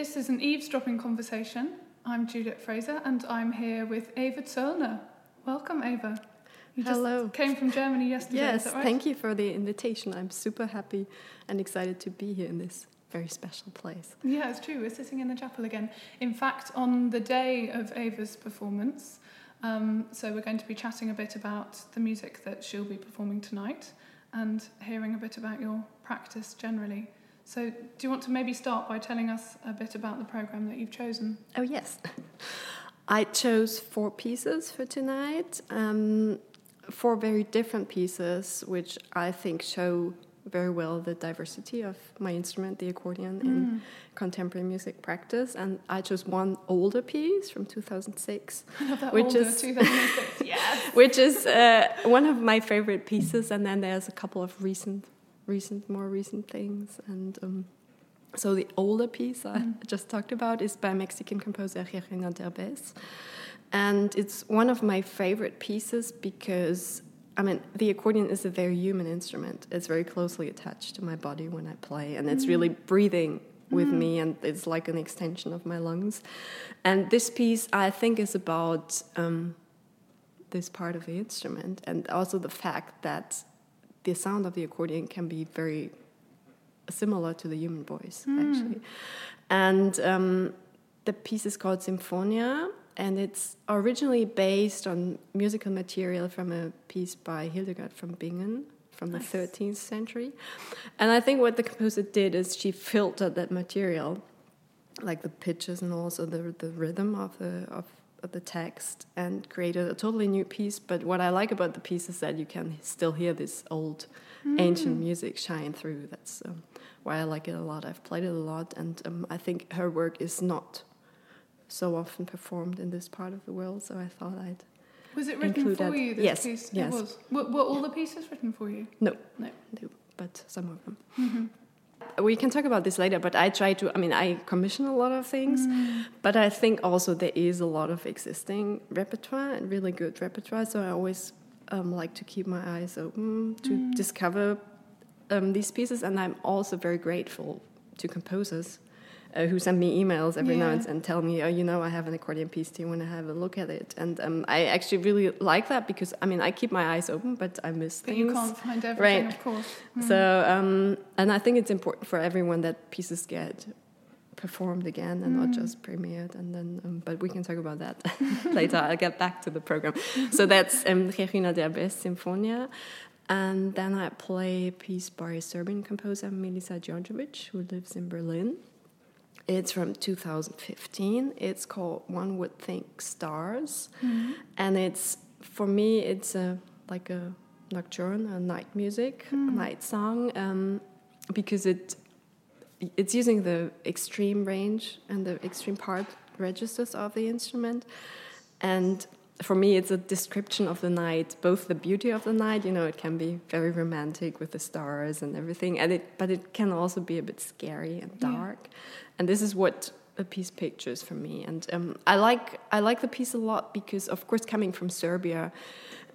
This is an eavesdropping conversation. I'm Juliet Fraser and I'm here with Eva Zöllner. Welcome, Eva. You just Hello. came from Germany yesterday. Yes, right? thank you for the invitation. I'm super happy and excited to be here in this very special place. Yeah, it's true. We're sitting in the chapel again. In fact, on the day of Eva's performance, um, so we're going to be chatting a bit about the music that she'll be performing tonight and hearing a bit about your practice generally. So, do you want to maybe start by telling us a bit about the program that you've chosen? Oh, yes. I chose four pieces for tonight, um, four very different pieces, which I think show very well the diversity of my instrument, the accordion, in contemporary music practice. And I chose one older piece from 2006, Which older is- 2006. yes. which is uh, one of my favorite pieces. And then there's a couple of recent, recent, more recent things. And um, so the older piece I just talked about is by Mexican composer Regina Derbez. And it's one of my favorite pieces because, I mean, the accordion is a very human instrument. It's very closely attached to my body when I play, and it's really breathing with me, and it's like an extension of my lungs. And this piece, I think, is about um, this part of the instrument, and also the fact that the sound of the accordion can be very similar to the human voice, actually. And um, the piece is called Symphonia, and it's originally based on musical material from a piece by Hildegard von Bingen from the 13th century. And I think what the composer did is she filtered that material, like the pitches and also the, the rhythm of the, of the text, and created a totally new piece. But what I like about the piece is that you can still hear this old, ancient music shine through. That's um, why I like it a lot. I've played it a lot, and um, I think her work is not so often performed in this part of the world. So I thought I'd Was it written for that. you, this Yes, piece? yes. It was. Were, were all the pieces written for you? no, No. no, but some of them. We can talk about this later, but I try to. I mean, I commission a lot of things, but I think also there is a lot of existing repertoire and really good repertoire. So I always um, like to keep my eyes open to discover um, these pieces, and I'm also very grateful to composers uh, who send me emails every now and Yeah. and tell me, oh, you know, I have an accordion piece. Do you want to have a look at it? And um, I actually really like that because I mean, I keep my eyes open, but I miss But things. you can't find everything, Right. of course. So, um, and I think it's important for everyone that pieces get performed again and not just premiered. And then, um, but we can talk about that later. I'll get back to the program. So that's um, Regina Derbez Symphonia. And then I play a piece by a Serbian composer, Milica Djordjevic, who lives in Berlin. It's from 2015. It's called One Would Think Stars. And it's, for me, it's a, like a nocturne, a night music, a night song, um, because it it's using the extreme range and the extreme part registers of the instrument. And for me, it's a description of the night, both the beauty of the night, you know, it can be very romantic with the stars and everything, and it, but it can also be a bit scary and Yeah. dark. And this is what a piece pictures for me. And um, I like I like the piece a lot because, of course, coming from Serbia,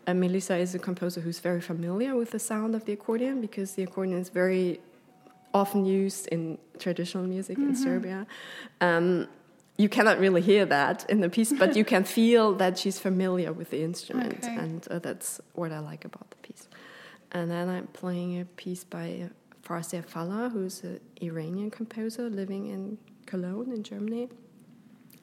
uh, Milica is a composer who's very familiar with the sound of the accordion because the accordion is very often used in traditional music in Serbia. Um, you cannot really hear that in the piece, but you can feel that she's familiar with the instrument, Okay. and uh, that's what I like about the piece. And then I'm playing a piece by Farzia Fallah, who's an Iranian composer living in Cologne in Germany.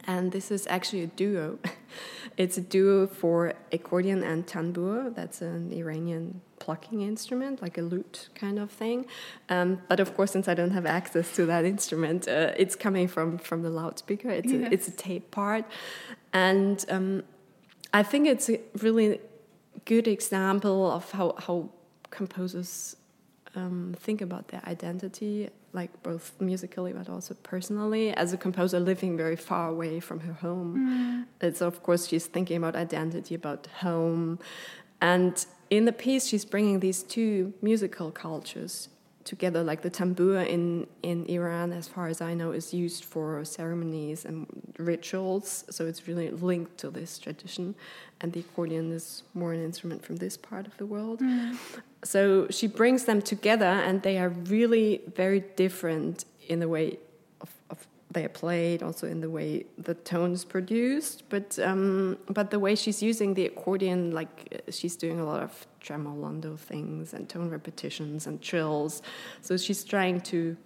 And this is actually a duo. it's a duo for accordion and tanbur. That's an Iranian plucking instrument, like a lute kind of thing. Um, but of course, since I don't have access to that instrument, uh, it's coming from from the loudspeaker. It's Yes. a, it's a tape part, and um, I think it's a really good example of how how composers um, think about their identity, like both musically but also personally. As a composer living very far away from her home, it's of course she's thinking about identity, about home, and in the piece she's bringing these two musical cultures together. Like the tambur in in Iran, as far as I know, is used for ceremonies and rituals, so it's really linked to this tradition. And the accordion is more an instrument from this part of the world. Mm. So she brings them together, and they are really very different in the way they are played, also in the way the tone is produced. But um, but the way she's using the accordion, like she's doing a lot of tremolando things and tone repetitions and trills. So she's trying to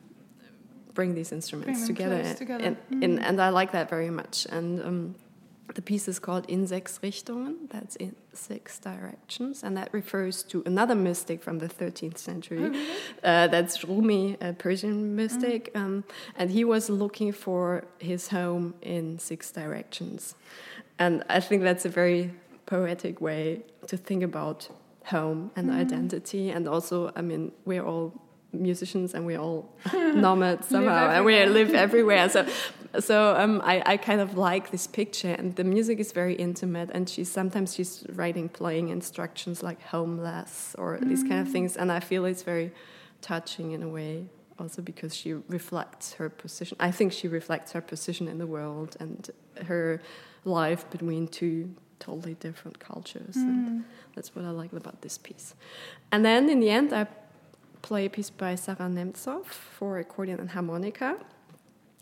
bring these instruments Bring together, together. And, Mm. and, and I like that very much. And um, the piece is called In Sechs Richtungen. That's in six directions, and that refers to another mystic from the 13th century. Oh, really? Uh, that's Rumi, a Persian mystic, um, and he was looking for his home in six directions. And I think that's a very poetic way to think about home and identity. And also, I mean, we're all musicians and we're all nomads somehow, and we live everywhere. So, so um, I, I kind of like this picture, and the music is very intimate. And she's sometimes she's writing, playing instructions like "homeless" or these kind of things, and I feel it's very touching in a way. Also because she reflects her position. I think she reflects her position in the world and her life between two totally different cultures. And that's what I like about this piece. And then in the end, I play a piece by Sarah Nemtsov for accordion and harmonica.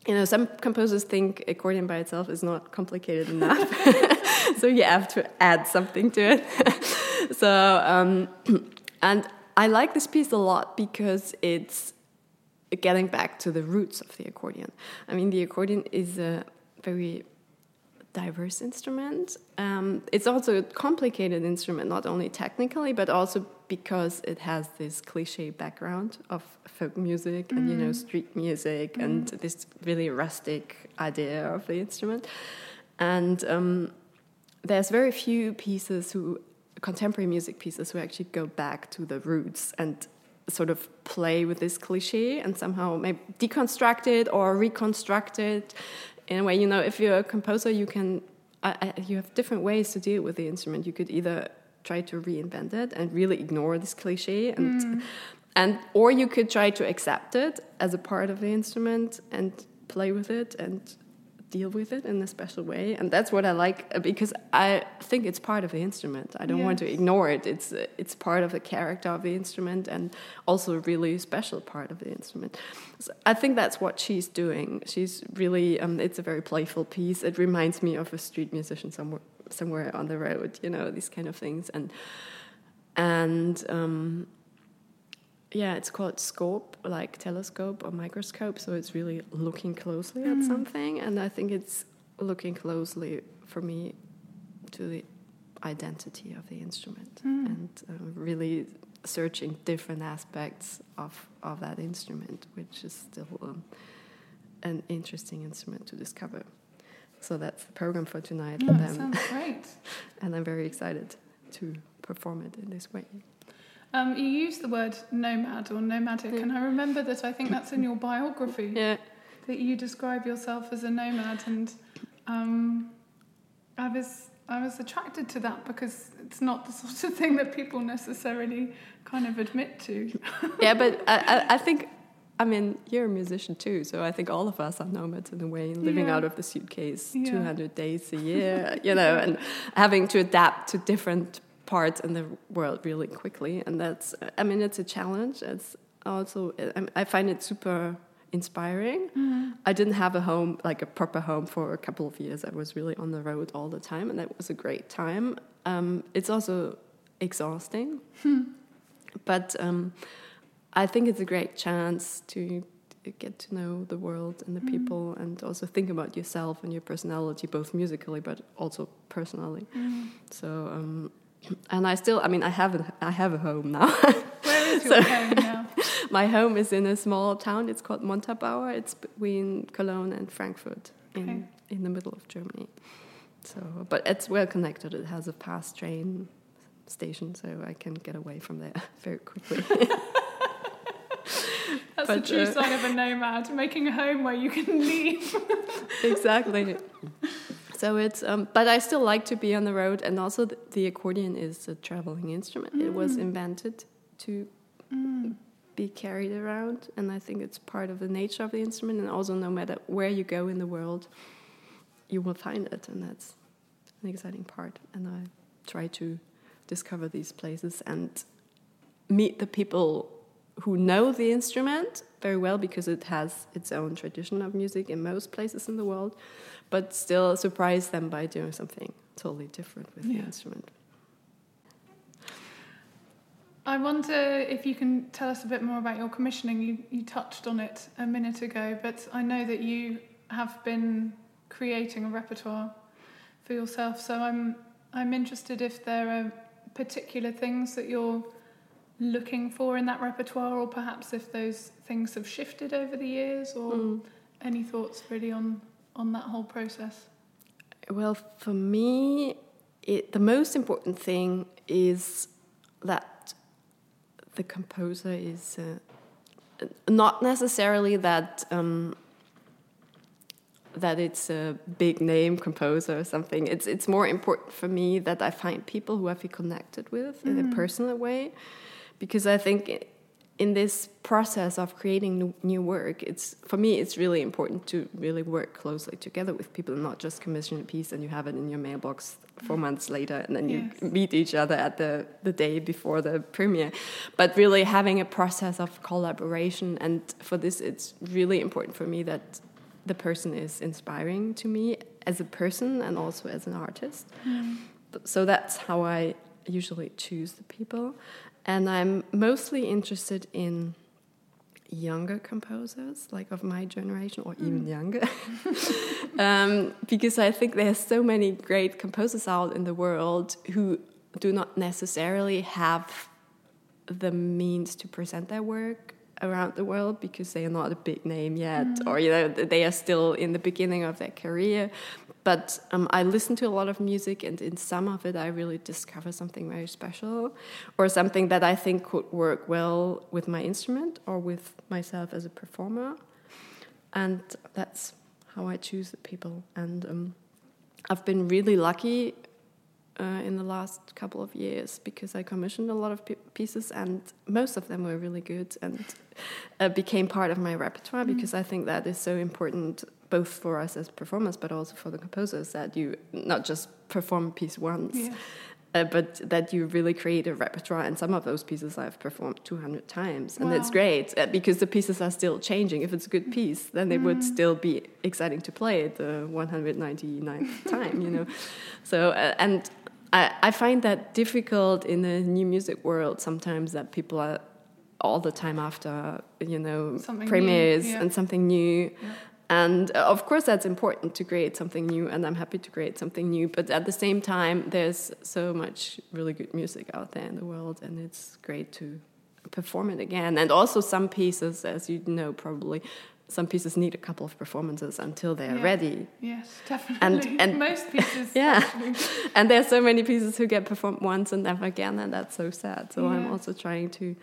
You know, some composers think accordion by itself is not complicated enough, so you have to add something to it. so, um, and I like this piece a lot because it's getting back to the roots of the accordion. I mean, the accordion is a very diverse instrument. Um, it's also a complicated instrument, not only technically, but also because it has this cliche background of folk music and you know street music and this really rustic idea of the instrument. And um, there's very few pieces who contemporary music pieces who actually go back to the roots and sort of play with this cliche and somehow maybe deconstruct it or reconstruct it in a way you know if you're a composer you can I, I, you have different ways to deal with the instrument. You could either try to reinvent it and really ignore this cliche and hmm. and or you could try to accept it as a part of the instrument and play with it and deal with it in a special way and that's what i like uh, because i think it's part of the instrument. I don't want to ignore it. It's uh, it's part of the character of the instrument and also a really special part of the instrument. So i think that's what she's doing. She's really um, it's a very playful piece. It reminds me of a street musician somewhere somewhere on the road you know these kind of things. And and um, yeah, it's called scope, like telescope or microscope. So it's really looking closely at something, and I think it's looking closely for me to the identity of the instrument and uh, really searching different aspects of of that instrument, which is still um, an interesting instrument to discover. So that's the program for tonight, Oh, and, sounds great. and I'm very excited to perform it in this way. Um, you use the word nomad or nomadic, Yeah. and I remember that I think that's in your biography Yeah. that you describe yourself as a nomad, and um, I was I was attracted to that because it's not the sort of thing that people necessarily kind of admit to. yeah, but I, I, I think, I mean, you're a musician too, so I think all of us are nomads in a way, living Yeah. out of the suitcase Yeah. 200 days a year, you know, and having to adapt to different parts in the world really quickly. And that's, I mean, it's a challenge. It's also, I- find it super inspiring. I didn't have a home, like a proper home, for a couple of years. I was really on the road all the time, and that was a great time. Um, it's also exhausting, but um, I think it's a great chance to get to know the world and the people, and also think about yourself and your personality, both musically but also personally. So, um, and I still, I mean, I have a, I have a home now. Where is your home now? My home is in a small town. It's called Montabaur. It's between Cologne and Frankfurt, in Okay. in the middle of Germany. So, but it's well connected. It has a fast train station, so I can get away from there very quickly. That's But, the true uh, sign of a nomad, making a home where you can leave. exactly. So it's, um, but I still like to be on the road, and also the, the accordion is a traveling instrument. It was invented to be carried around, and I think it's part of the nature of the instrument. And also, no matter where you go in the world, you will find it, and that's an exciting part. And I try to discover these places and meet the people who know the instrument very well because it has its own tradition of music in most places in the world, but still surprise them by doing something totally different with yeah. the instrument. I wonder if you can tell us a bit more about your commissioning. You, you touched on it a minute ago, but I know that you have been creating a repertoire for yourself. So I'm I'm interested if there are particular things that you're looking for in that repertoire, or perhaps if those things have shifted over the years, or mm. any thoughts really on on that whole process. Well, for me, it, the most important thing is that the composer is uh, not necessarily that um, that it's a big name composer or something. It's it's more important for me that I find people who I feel connected with mm. in a mm. personal way, because I think in this process of creating new work, it's for me it's really important to really work closely together with people, and not just commission a piece and you have it in your mailbox four months later, and then you yes. meet each other at the the day before the premiere. But really having a process of collaboration, and for this, it's really important for me that the person is inspiring to me as a person and also as an artist. Mm. So that's how I usually choose the people. And I'm mostly interested in younger composers, like of my generation or even mm. younger, um, because I think there's so many great composers out in the world who do not necessarily have the means to present their work around the world because they are not a big name yet, mm. or you know they are still in the beginning of their career. But um, I listen to a lot of music, and in some of it, I really discover something very special, or something that I think could work well with my instrument or with myself as a performer. And that's how I choose the people. And um, I've been really lucky uh, in the last couple of years because I commissioned a lot of pieces and most of them were really good and uh, became part of my repertoire mm. because I think that is so important both for us as performers but also for the composers that you not just perform a piece once. Yeah. Uh, but that you really create a repertoire, and some of those pieces I've performed 200 times, and wow. it's great uh, because the pieces are still changing. If it's a good piece, then it mm. would still be exciting to play it the 199th time, you know. So, uh, and I, I find that difficult in the new music world sometimes that people are all the time after you know something premieres yeah. and something new yeah. and uh, of course that's important to create something new and i'm happy to create something new but at the same time there's so much really good music out there in the world and it's great to perform it again and also some pieces as you know probably some pieces need a couple of performances until they're yeah. ready. Yes, definitely. And, and most pieces. yeah, and there's so many pieces who get performed once and never again, and that's so sad. So yeah. I'm also trying to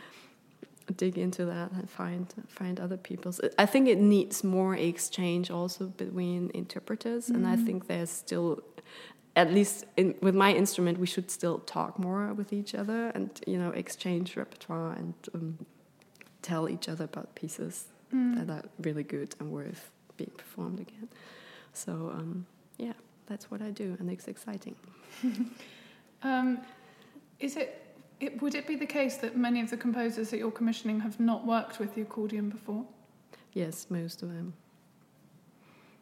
dig into that and find find other people's. I think it needs more exchange also between interpreters, mm -hmm. and I mm-hmm. think there's still. At least in, with my instrument, we should still talk more with each other and you know exchange repertoire and um, tell each other about pieces mm. that are really good and worth being performed again. So um, yeah, that's what I do, and it's exciting. um, is it, it? Would it be the case that many of the composers that you're commissioning have not worked with the accordion before? Yes, most of them.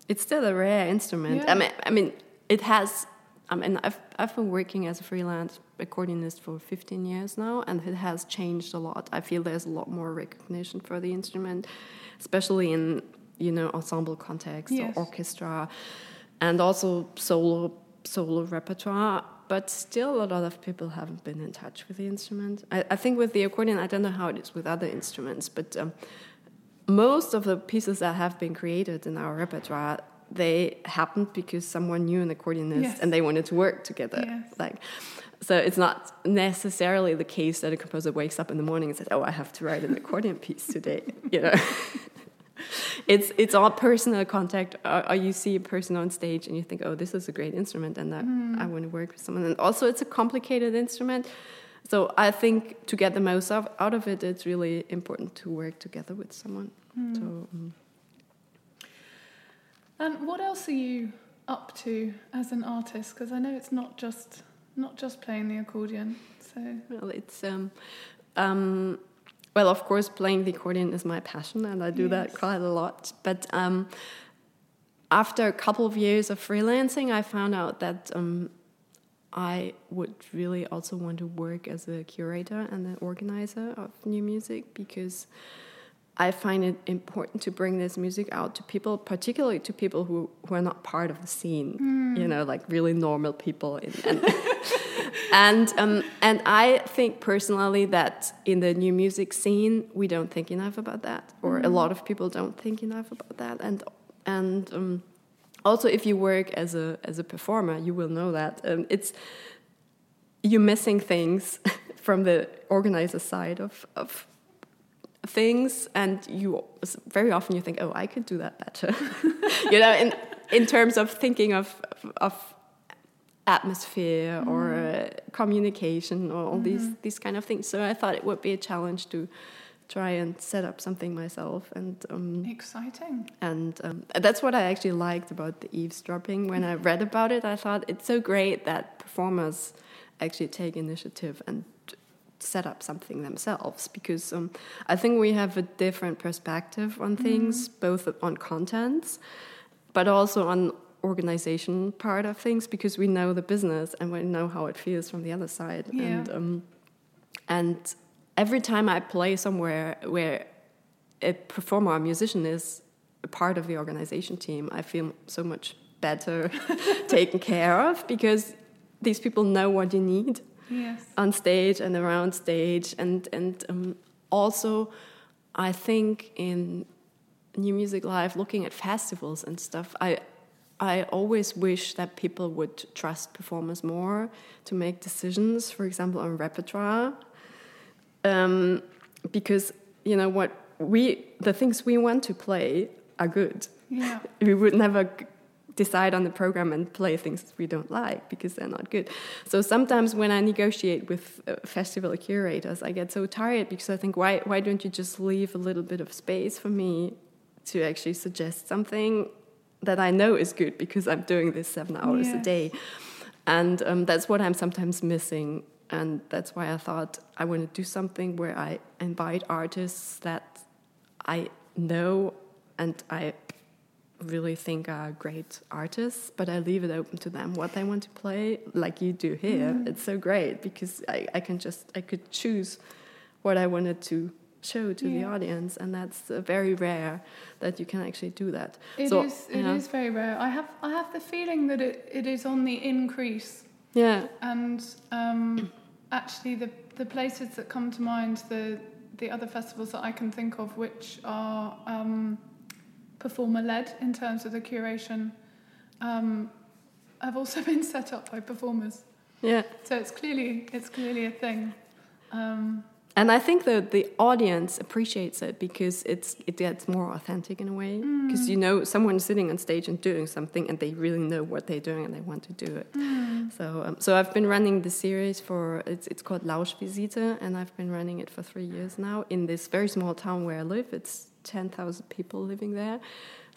It's still a rare instrument. Yeah. I mean, I mean, it has I mean, I've I've been working as a freelance accordionist for 15 years now, and it has changed a lot. I feel there's a lot more recognition for the instrument, especially in you know ensemble context yes. or orchestra, and also solo solo repertoire. But still, a lot of people haven't been in touch with the instrument. I, I think with the accordion, I don't know how it is with other instruments, but um, most of the pieces that have been created in our repertoire they happened because someone knew an accordionist yes. and they wanted to work together. Yes. Like, so it's not necessarily the case that a composer wakes up in the morning and says, "Oh, I have to write an accordion piece today." You know, it's it's all personal contact. Or, or, you see a person on stage and you think, "Oh, this is a great instrument," and that mm. I want to work with someone. And also, it's a complicated instrument. So I think to get the most out of it, it's really important to work together with someone. Mm. So. Um, and what else are you up to as an artist? Because I know it's not just not just playing the accordion. So well, it's um, um, well, of course, playing the accordion is my passion, and I do yes. that quite a lot. But um, after a couple of years of freelancing, I found out that um, I would really also want to work as a curator and an organizer of new music because I find it important to bring this music out to people, particularly to people who, who are not part of the scene, mm. you know, like really normal people. In, and and, um, and I think personally that in the new music scene, we don't think enough about that, or mm. a lot of people don't think enough about that. And, and um, also, if you work as a, as a performer, you will know that. Um, it's, you're missing things from the organizer side of, of things and you very often you think oh i could do that better you know in in terms of thinking of of atmosphere mm. or uh, communication or all mm -hmm. these mm-hmm. these kind of things so i thought it would be a challenge to try and set up something myself and um, exciting and um, that's what i actually liked about the eavesdropping when i read about it i thought it's so great that performers actually take initiative and set up something themselves because um, I think we have a different perspective on things, mm. both on contents, but also on organization part of things because we know the business and we know how it feels from the other side. Yeah. And um, and every time I play somewhere where a performer or musician is a part of the organization team, I feel so much better taken care of because these people know what you need yes. on stage and around stage, and and um, also, I think in New Music Live, looking at festivals and stuff, I I always wish that people would trust performers more to make decisions, for example, on repertoire, um, because you know what we the things we want to play are good. Yeah. we would never decide on the program and play things we don't like because they're not good. So sometimes when I negotiate with uh, festival curators, I get so tired because I think, why, why don't you just leave a little bit of space for me to actually suggest something that I know is good because I'm doing this seven hours a day? And um, that's what I'm sometimes missing. And that's why I thought I want to do something where I invite artists that I know and I really think are great artists, but I leave it open to them what they want to play, like you do here. Mm. It's so great because I, I can just I could choose what I wanted to show to yeah. the audience, and that's uh, very rare that you can actually do that. It so, is, It is very rare. I have I have the feeling that it, it is on the increase. Yeah. And um, actually, the the places that come to mind, the the other festivals that I can think of, which are um, performer led in terms of the curation um, have also been set up by performers. Yeah. So it's clearly it's clearly a thing. Um, and I think that the audience appreciates it because it's it gets more authentic in a way. Because mm. you know someone's sitting on stage and doing something, and they really know what they're doing and they want to do it. Mm. So um, so I've been running the series for it's it's called Lauschvisite, and I've been running it for three years now in this very small town where I live. It's 10,000 people living there.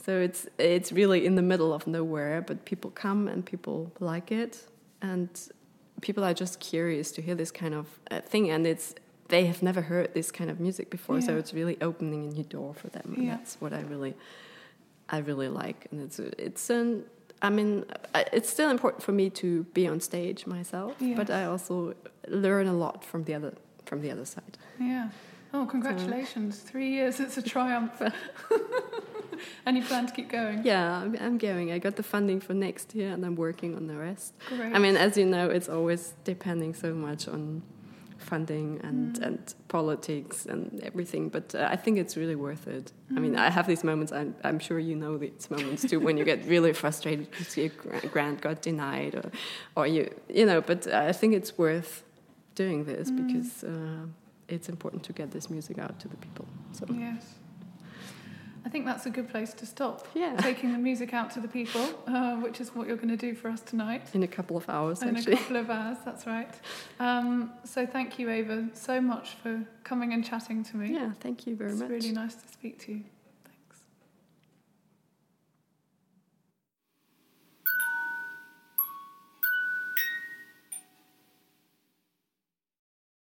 So it's it's really in the middle of nowhere, but people come and people like it, and people are just curious to hear this kind of uh, thing, and it's they have never heard this kind of music before, yeah. so it's really opening a new door for them. And yeah. that's what I really I really like, and it's it's an I mean, it's still important for me to be on stage myself, yes. but I also learn a lot from the other from the other side. Yeah. Oh, congratulations! So, Three years, it's a triumph. and you plan to keep going? Yeah, I'm, I'm, going. I got the funding for next year, and I'm working on the rest. Great. I mean, as you know, it's always depending so much on funding and, mm. and politics and everything. But uh, I think it's really worth it. Mm. I mean, mm. I have these moments. I'm, I'm sure you know these moments too, when you get really frustrated because your grant got denied, or, or you, you know. But I think it's worth doing this mm. because. Uh, it's important to get this music out to the people. So yes. I think that's a good place to stop. Yeah. Taking the music out to the people, uh, which is what you're going to do for us tonight. In a couple of hours, In actually. a couple of hours, that's right. Um, so thank you, Eva, so much for coming and chatting to me. Yeah, thank you very it's much. It's really nice to speak to you.